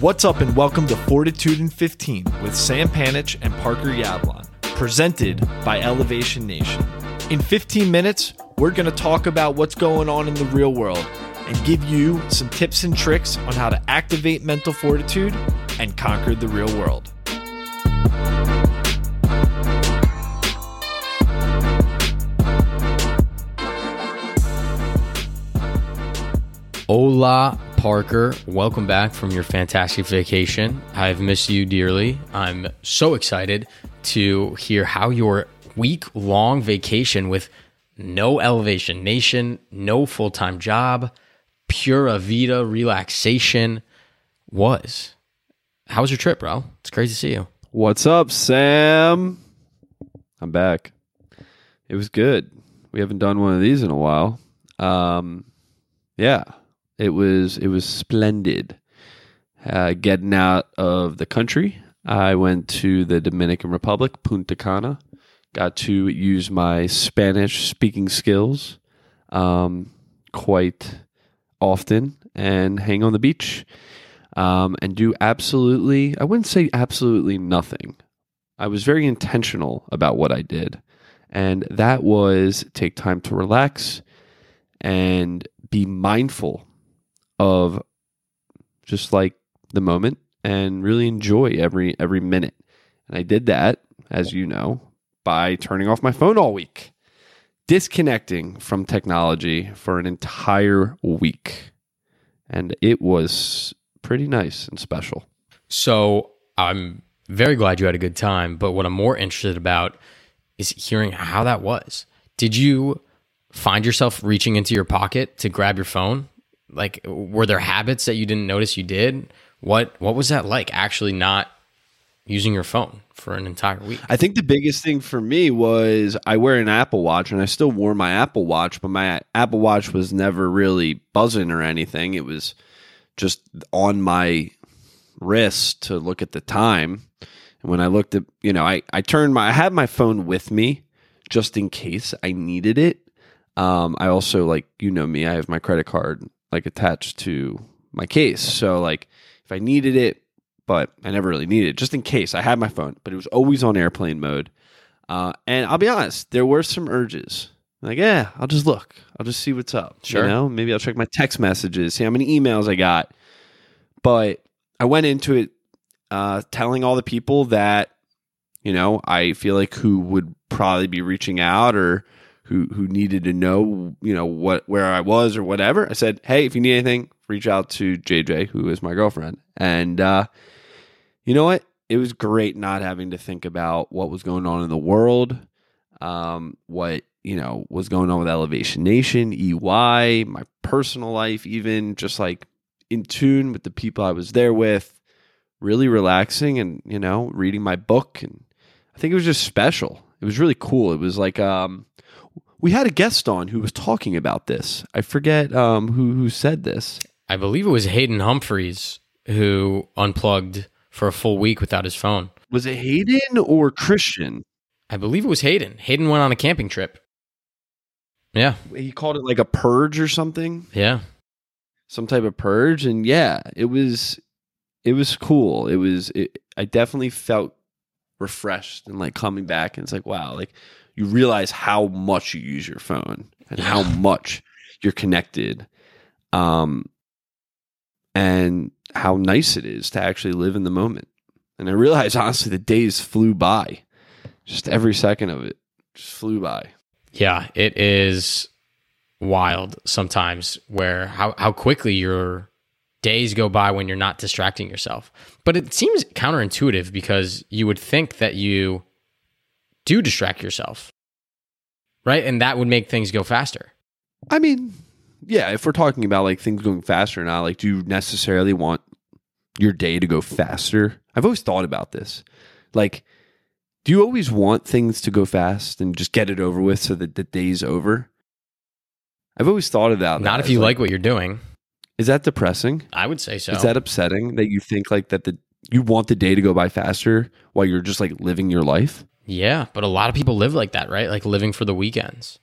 What's up, and welcome to Fortitude in 15 with Sam Panich and Parker Yablon, presented by Elevation Nation. In 15 minutes, we're going to talk about what's going on in the real world and give you some tips and tricks on how to activate mental fortitude and conquer the real world. Hola, Parker. Welcome back from your fantastic vacation. I've missed you dearly. I'm so excited to hear how your week long vacation with no elevation nation, no full time job, pura vida relaxation was. How was your trip, bro? It's crazy to see you. What's up, Sam? I'm back. It was good. We haven't done one of these in a while. Um, yeah, it was it was splendid. Uh, getting out of the country, I went to the Dominican Republic, Punta Cana. Got to use my Spanish speaking skills um, quite often and hang on the beach um, and do absolutely, I wouldn't say absolutely nothing. I was very intentional about what I did. And that was take time to relax and be mindful of just like the moment and really enjoy every every minute. And I did that, as you know, by turning off my phone all week, disconnecting from technology for an entire week. And it was pretty nice and special. So I'm very glad you had a good time. But what I'm more interested about is hearing how that was. Did you find yourself reaching into your pocket to grab your phone? Like, were there habits that you didn't notice you did? What What was that like? Actually, not using your phone for an entire week. I think the biggest thing for me was I wear an Apple Watch and I still wore my Apple Watch, but my Apple Watch was never really buzzing or anything. It was just on my wrist to look at the time. And when I looked at, you know, I, I turned my, I had my phone with me just in case I needed it. Um, I also, like, you know me, I have my credit card like attached to my case. So, like, if I needed it, but I never really needed it, just in case I had my phone, but it was always on airplane mode. Uh, and I'll be honest, there were some urges. Like, yeah, I'll just look. I'll just see what's up. Sure. You know, maybe I'll check my text messages, see how many emails I got. But I went into it uh, telling all the people that, you know, I feel like who would probably be reaching out or who who needed to know, you know, what where I was or whatever. I said, hey, if you need anything, reach out to JJ, who is my girlfriend. And uh, you know what? It was great not having to think about what was going on in the world, um, what you know was going on with Elevation Nation, EY, my personal life, even just like in tune with the people I was there with, really relaxing and you know reading my book, and I think it was just special. It was really cool. It was like um, we had a guest on who was talking about this. I forget um, who who said this. I believe it was Hayden Humphreys who unplugged for a full week without his phone. Was it Hayden or Christian? I believe it was Hayden. Hayden went on a camping trip. Yeah, He called it like a purge or something. yeah. some type of purge and yeah it was it was cool it was it, i definitely felt refreshed and like coming back and it's like wow like you realize how much you use your phone and how much you're connected um and how nice it is to actually live in the moment. And i realized honestly the days flew by. Just every second of it just flew by. Yeah, it is wild sometimes where how, how quickly your days go by when you're not distracting yourself. But it seems counterintuitive because you would think that you do distract yourself. Right? And that would make things go faster. I mean, yeah, if we're talking about like things going faster now, like do you necessarily want your day to go faster? I've always thought about this. Like, do you always want things to go fast and just get it over with so that the day's over? I've always thought about that. Not if you like, like what you're doing. Is that depressing? I would say so. Is that upsetting that you think like that the you want the day to go by faster while you're just like living your life? Yeah, but a lot of people live like that, right? Like living for the weekends.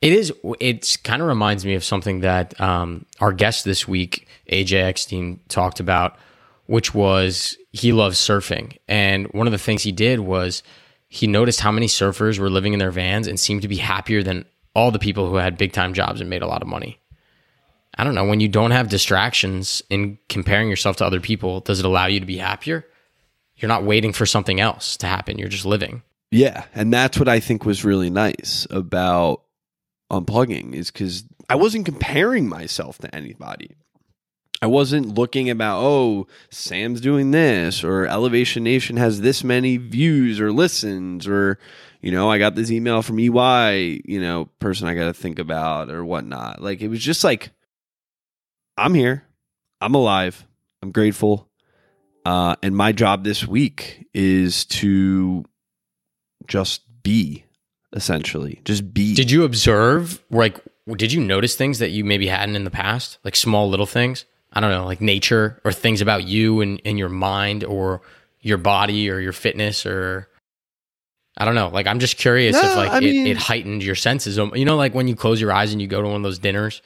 It is. It's kind of reminds me of something that um, our guest this week, AJ Eckstein, talked about. which was he loves surfing. And one of the things he did was he noticed how many surfers were living in their vans and seemed to be happier than all the people who had big time jobs and made a lot of money. I don't know, when you don't have distractions in comparing yourself to other people, does it allow you to be happier? You're not waiting for something else to happen, you're just living. Yeah, and that's what I think was really nice about unplugging is cuz I wasn't comparing myself to anybody. I wasn't looking about, oh, Sam's doing this, or Elevation Nation has this many views or listens, or, you know, I got this email from EY, you know, person I got to think about or whatnot. Like, it was just like, I'm here, I'm alive, I'm grateful. Uh, and my job this week is to just be, essentially, just be. Did you observe, like, did you notice things that you maybe hadn't in the past, like small little things? I don't know, like nature or things about you and, and your mind or your body or your fitness or I don't know. Like I'm just curious No, if like it, mean- it heightened your senses. You know, like when you close your eyes and you go to one of those dinners,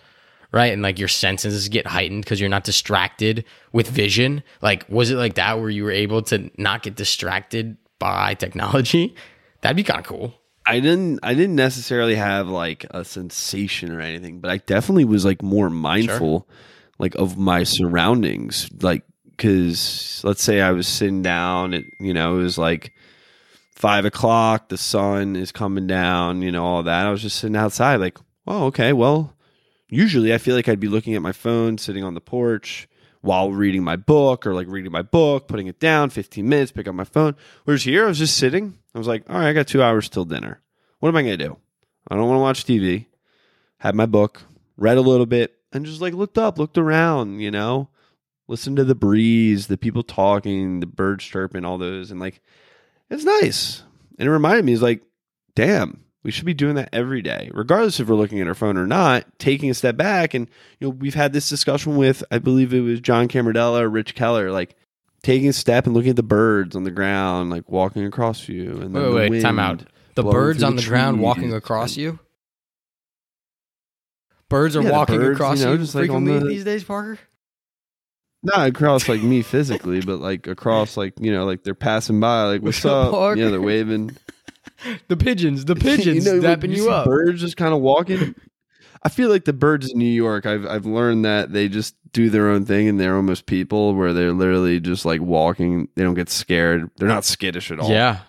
right? And like your senses get heightened because you're not distracted with vision. Like was it like that where you were able to not get distracted by technology? That'd be kind of cool. I didn't I didn't necessarily have like a sensation or anything, but I definitely was like more mindful like of my surroundings. Like cause let's say I was sitting down, it you know, it was like five o'clock, the sun is coming down, you know, all that. I was just sitting outside, like, oh, okay, well, usually I feel like I'd be looking at my phone, sitting on the porch while reading my book or like reading my book, putting it down, 15 minutes, pick up my phone. Whereas here I was just sitting. I was like, all right, I got two hours till dinner. What am I going to do? I don't want to watch TV. Had my book, read a little bit, and just like looked up, looked around, you know, listened to the breeze, the people talking, the birds chirping, all those. And like, it's nice. And it reminded me, it's like, damn, we should be doing that every day, regardless if we're looking at our phone or not, taking a step back. And, you know, we've had this discussion with, I believe it was John Camardella or Rich Keller, like taking a step and looking at the birds on the ground, like walking across you. And then Wait, the wait, wind time out. The birds on the, ground walking across you? Birds are Yeah, walking birds, across you you, know, just, like, the- these days, Parker? Not across like me physically, but like across like, you know, like they're passing by, like, what's, up, up? Parker? Yeah, they're waving. The pigeons, the pigeons you know, dapping you you, up. Birds just kind of walking. I feel like the birds in New York. I've I've learned that they just do their own thing and they're almost people where they're literally just like walking. They don't get scared. They're not skittish at all. Yeah,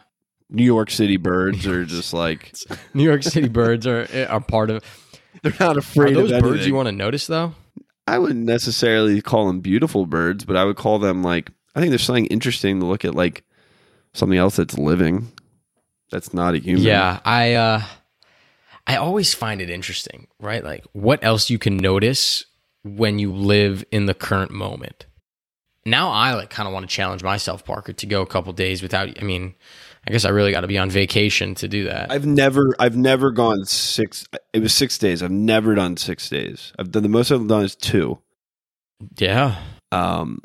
New York City birds are just like New York City birds are eh, are part of. they're not afraid. Are those of birds you want to notice though? I wouldn't necessarily call them beautiful birds, but I would call them like I think there's something interesting to look at like something else that's living. That's not a human. Yeah, I uh, I always find it interesting, right? Like what else you can notice when you live in the current moment. Now I like kind of want to challenge myself, Parker, to go a couple days without. I mean, I guess I really got to be on vacation to do that. I've never I've never gone six it was six days. I've never done six days. I've done the most I've done is two. yeah. Um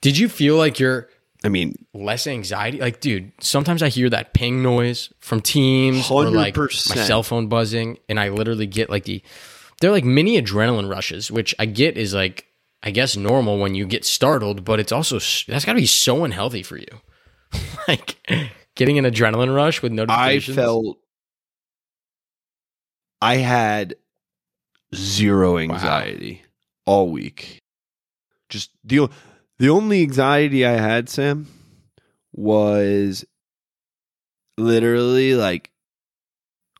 Did you feel like you're I mean less anxiety? Like, dude, sometimes I hear that ping noise from Teams or like my cell phone buzzing, and I literally get like the they're like mini adrenaline rushes, which I get is like I guess normal when you get startled, but it's also that's got to be so unhealthy for you. like getting an adrenaline rush with notifications. I felt I had zero anxiety all week. Just the o- the only anxiety I had, Sam, was literally like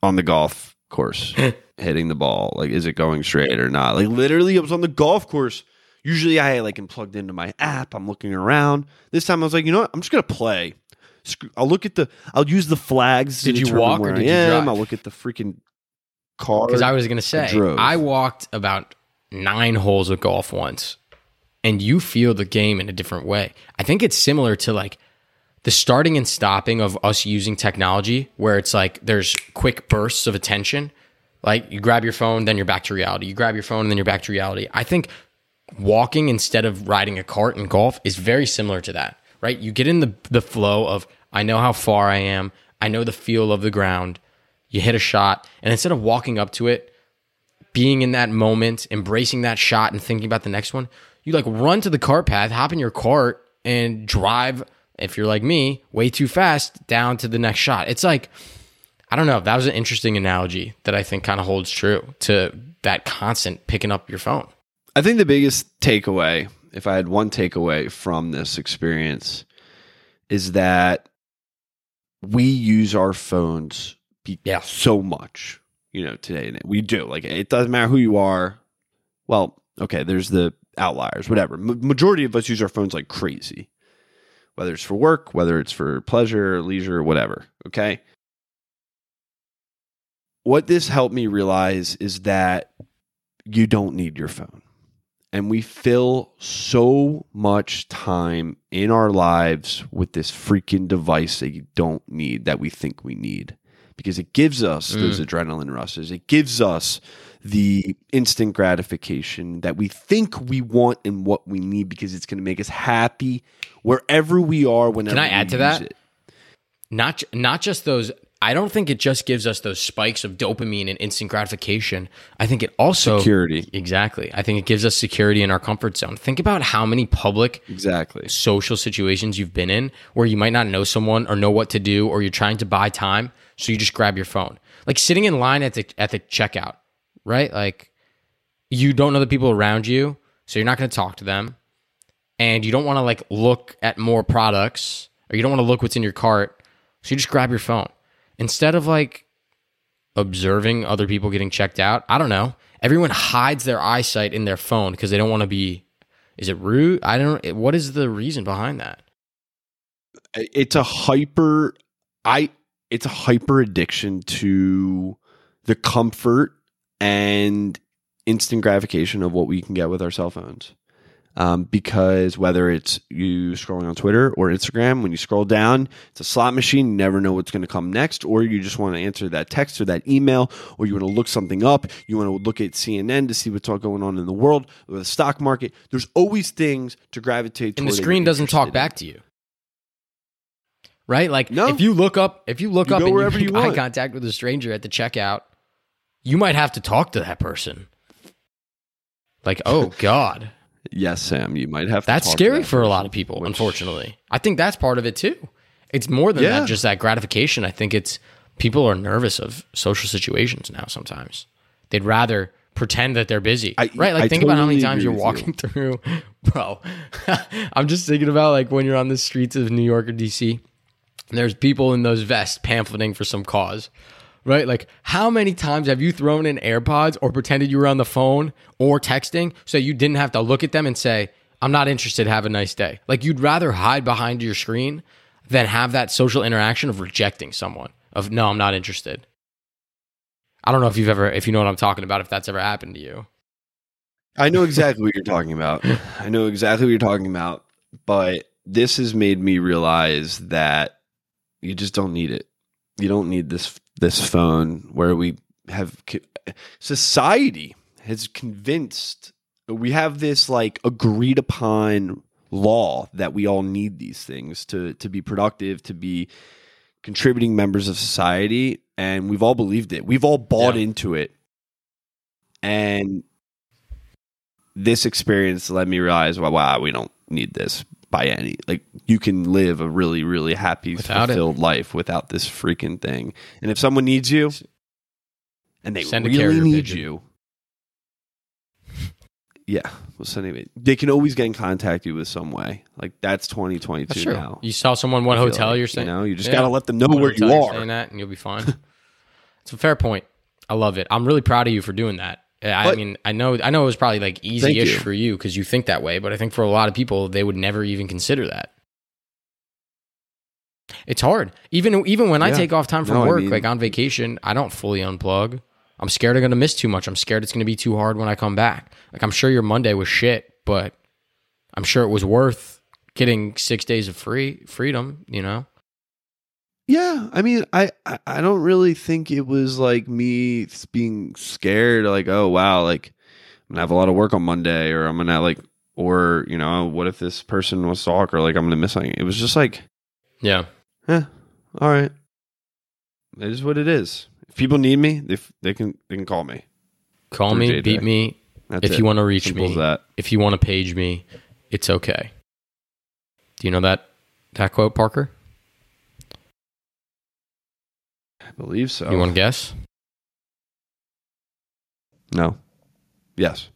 on the golf course hitting the ball. Like, is it going straight or not? Like, literally, I was on the golf course. Usually, I like am plugged into my app. I'm looking around. This time, I was like, you know what? I'm just gonna play. I'll look at the. I'll use the flags. Did you walk or did I you am. drive? I'll look at the freaking car. Because I was gonna say. I walked about nine holes of golf once, and you feel the game in a different way. I think it's similar to like the starting and stopping of us using technology, where it's like there's quick bursts of attention. Like you grab your phone, then you're back to reality. You grab your phone, and then you're back to reality. I think walking instead of riding a cart in golf is very similar to that, right? You get in the the flow of I know how far I am, I know the feel of the ground. You hit a shot, and instead of walking up to it, being in that moment, embracing that shot, and thinking about the next one, you like run to the cart path, hop in your cart, and drive, if you're like me, way too fast down to the next shot. It's like, I don't know. That was an interesting analogy that I think kind of holds true to that constant picking up your phone. I think the biggest takeaway, if I had one takeaway from this experience, is that we use our phones Yeah. so much, you know, today. We do. Like, it doesn't matter who you are. Well, okay, there's the outliers, whatever. Majority of us use our phones like crazy, whether it's for work, whether it's for pleasure, leisure, whatever. Okay. What this helped me realize is that you don't need your phone. And we fill so much time in our lives with this freaking device that you don't need, that we think we need. Because it gives us those mm. adrenaline rushes. It gives us the instant gratification that we think we want and what we need because it's going to make us happy wherever we are whenever Can I add to that? it. not not just those I don't think it just gives us those spikes of dopamine and instant gratification. I think it also Security. Exactly. I think it gives us security in our comfort zone. Think about how many public Exactly. social situations you've been in where you might not know someone or know what to do or you're trying to buy time, so you just grab your phone. Like sitting in line at the at the checkout, right? Like you don't know the people around you, so you're not going to talk to them. And you don't want to like look at more products or you don't want to look what's in your cart, so you just grab your phone. Instead of like observing other people getting checked out, I don't know. Everyone hides their eyesight in their phone because they don't want to be is it rude? I don't. What is the reason behind that? it's a hyper i it's a hyper addiction to the comfort and instant gratification of what we can get with our cell phones um, because whether it's you scrolling on twitter or instagram when you scroll down it's a slot machine you never know what's going to come next or you just want to answer that text or that email or you want to look something up you want to look at cnn to see what's all going on in the world or the stock market there's always things to gravitate And the screen doesn't talk in. back to you, right? Like No. if you look up, if you look You up and wherever you you eye contact with a stranger at the checkout, you might have to talk to that person. Like, oh god, Yes, Sam, you might have to that's scary that for a lot of people. which- Unfortunately, I think that's part of it too. It's more than Yeah. that, just that gratification. I think it's people are nervous of social situations now. Sometimes they'd rather pretend that they're busy, I- right? Like I think about how many times you're with you. walking through, bro. I'm just thinking about like when you're on the streets of New York or DC. and There's people in those vests pamphleting for some cause, right? Like, how many times have you thrown in AirPods or pretended you were on the phone or texting so you didn't have to look at them and say, I'm not interested, have a nice day? Like, you'd rather hide behind your screen than have that social interaction of rejecting someone, of no, I'm not interested. I don't know if you've ever, if you know what I'm talking about, if that's ever happened to you. I know exactly what you're talking about. I know exactly what you're talking about, but this has made me realize that you just don't need it. You don't need this this phone where we have society has convinced we have this like agreed upon law that we all need these things to to be productive, to be contributing members of society, and we've all believed it. We've all bought Yeah. into it. And this experience led me realize, wow, we don't need this by any like you can live a really, really happy, Without it. fulfilled life without this freaking thing. And if someone needs you and they Send a really need pigeon. you, yeah, well, send it. They can always get in contact you with some way. Like that's twenty twenty That's now. You saw someone what hotel like, you're saying. You know, you just Yeah. gotta let them know where you are. Saying that, and you'll be fine. it's a fair point. I love it. I'm really proud of you for doing that. Uh, I But- mean, I know, I know it was probably like easy-ish you. for you because you think that way, but I think for a lot of people, they would never even consider that. It's hard. Even even when I take off time from No, I work, mean- like on vacation, I don't fully unplug. I'm scared I'm gonna miss too much. I'm scared it's gonna be too hard when I come back. Like I'm sure your Monday was shit, but I'm sure it was worth getting six days of free freedom. You know. Yeah, I mean, I, I don't really think it was like me being scared, like, oh wow, like I'm gonna have a lot of work on Monday, or I'm gonna like, or you know, what if this person was talk, or like I'm gonna miss something. It was just like, Yeah. eh, all right, it is what it is. If people need me, they they can they can call me. Call me, JJ. beat me. That's if it. you want to reach Simple me, that. if you want to page me, it's okay. Do you know that that quote, Parker? I believe so. You want to guess? no. Yes.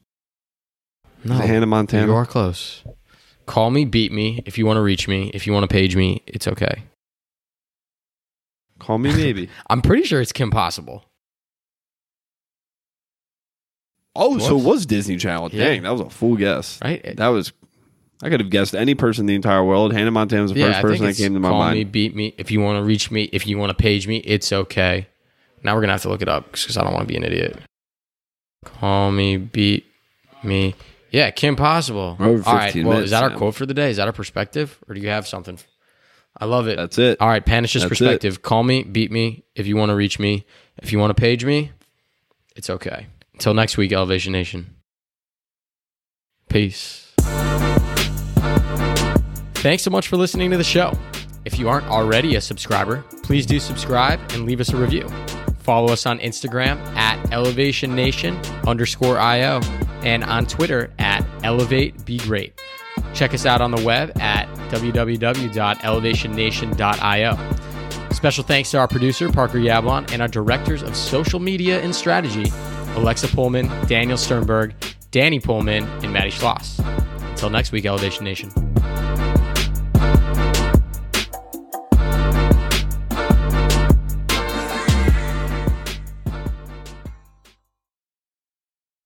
No. Hannah Montana? You are close. Call me, beat me. If you want to reach me, if you want to page me, it's okay. Call me maybe. I'm pretty sure it's Kim Possible. oh, so it was Disney Channel. Yeah. Dang, that was a full guess. Right? That was. I could have guessed any person in the entire world. Hannah Montana was the first I person that it's came to my mind. call mind. me, beat me. If you want to reach me, if you want to page me, it's okay. Now we're gonna have to look it up because I don't want to be an idiot. Call me, beat me. Yeah, Kim Possible. All right. Well, minutes, is that our Sam. quote for the day? Is that our perspective, or do you have something? I love it. That's it. All right, Panish's That's it. perspective. Call me, beat me. If you want to reach me, if you want to page me, it's okay. Until next week, Elevation Nation. Peace. Thanks so much for listening to the show. If you aren't already a subscriber, please do subscribe and leave us a review. Follow us on Instagram at Elevation Nation underscore IO and on Twitter at Elevate Be Great. Check us out on the web at www.elevationnation.io. Special thanks to our producer, Parker Yablon, and our directors of social media and strategy, Alexa Pullman, Daniel Sternberg, Danny Pullman, and Maddie Schloss. Until next week, Elevation Nation.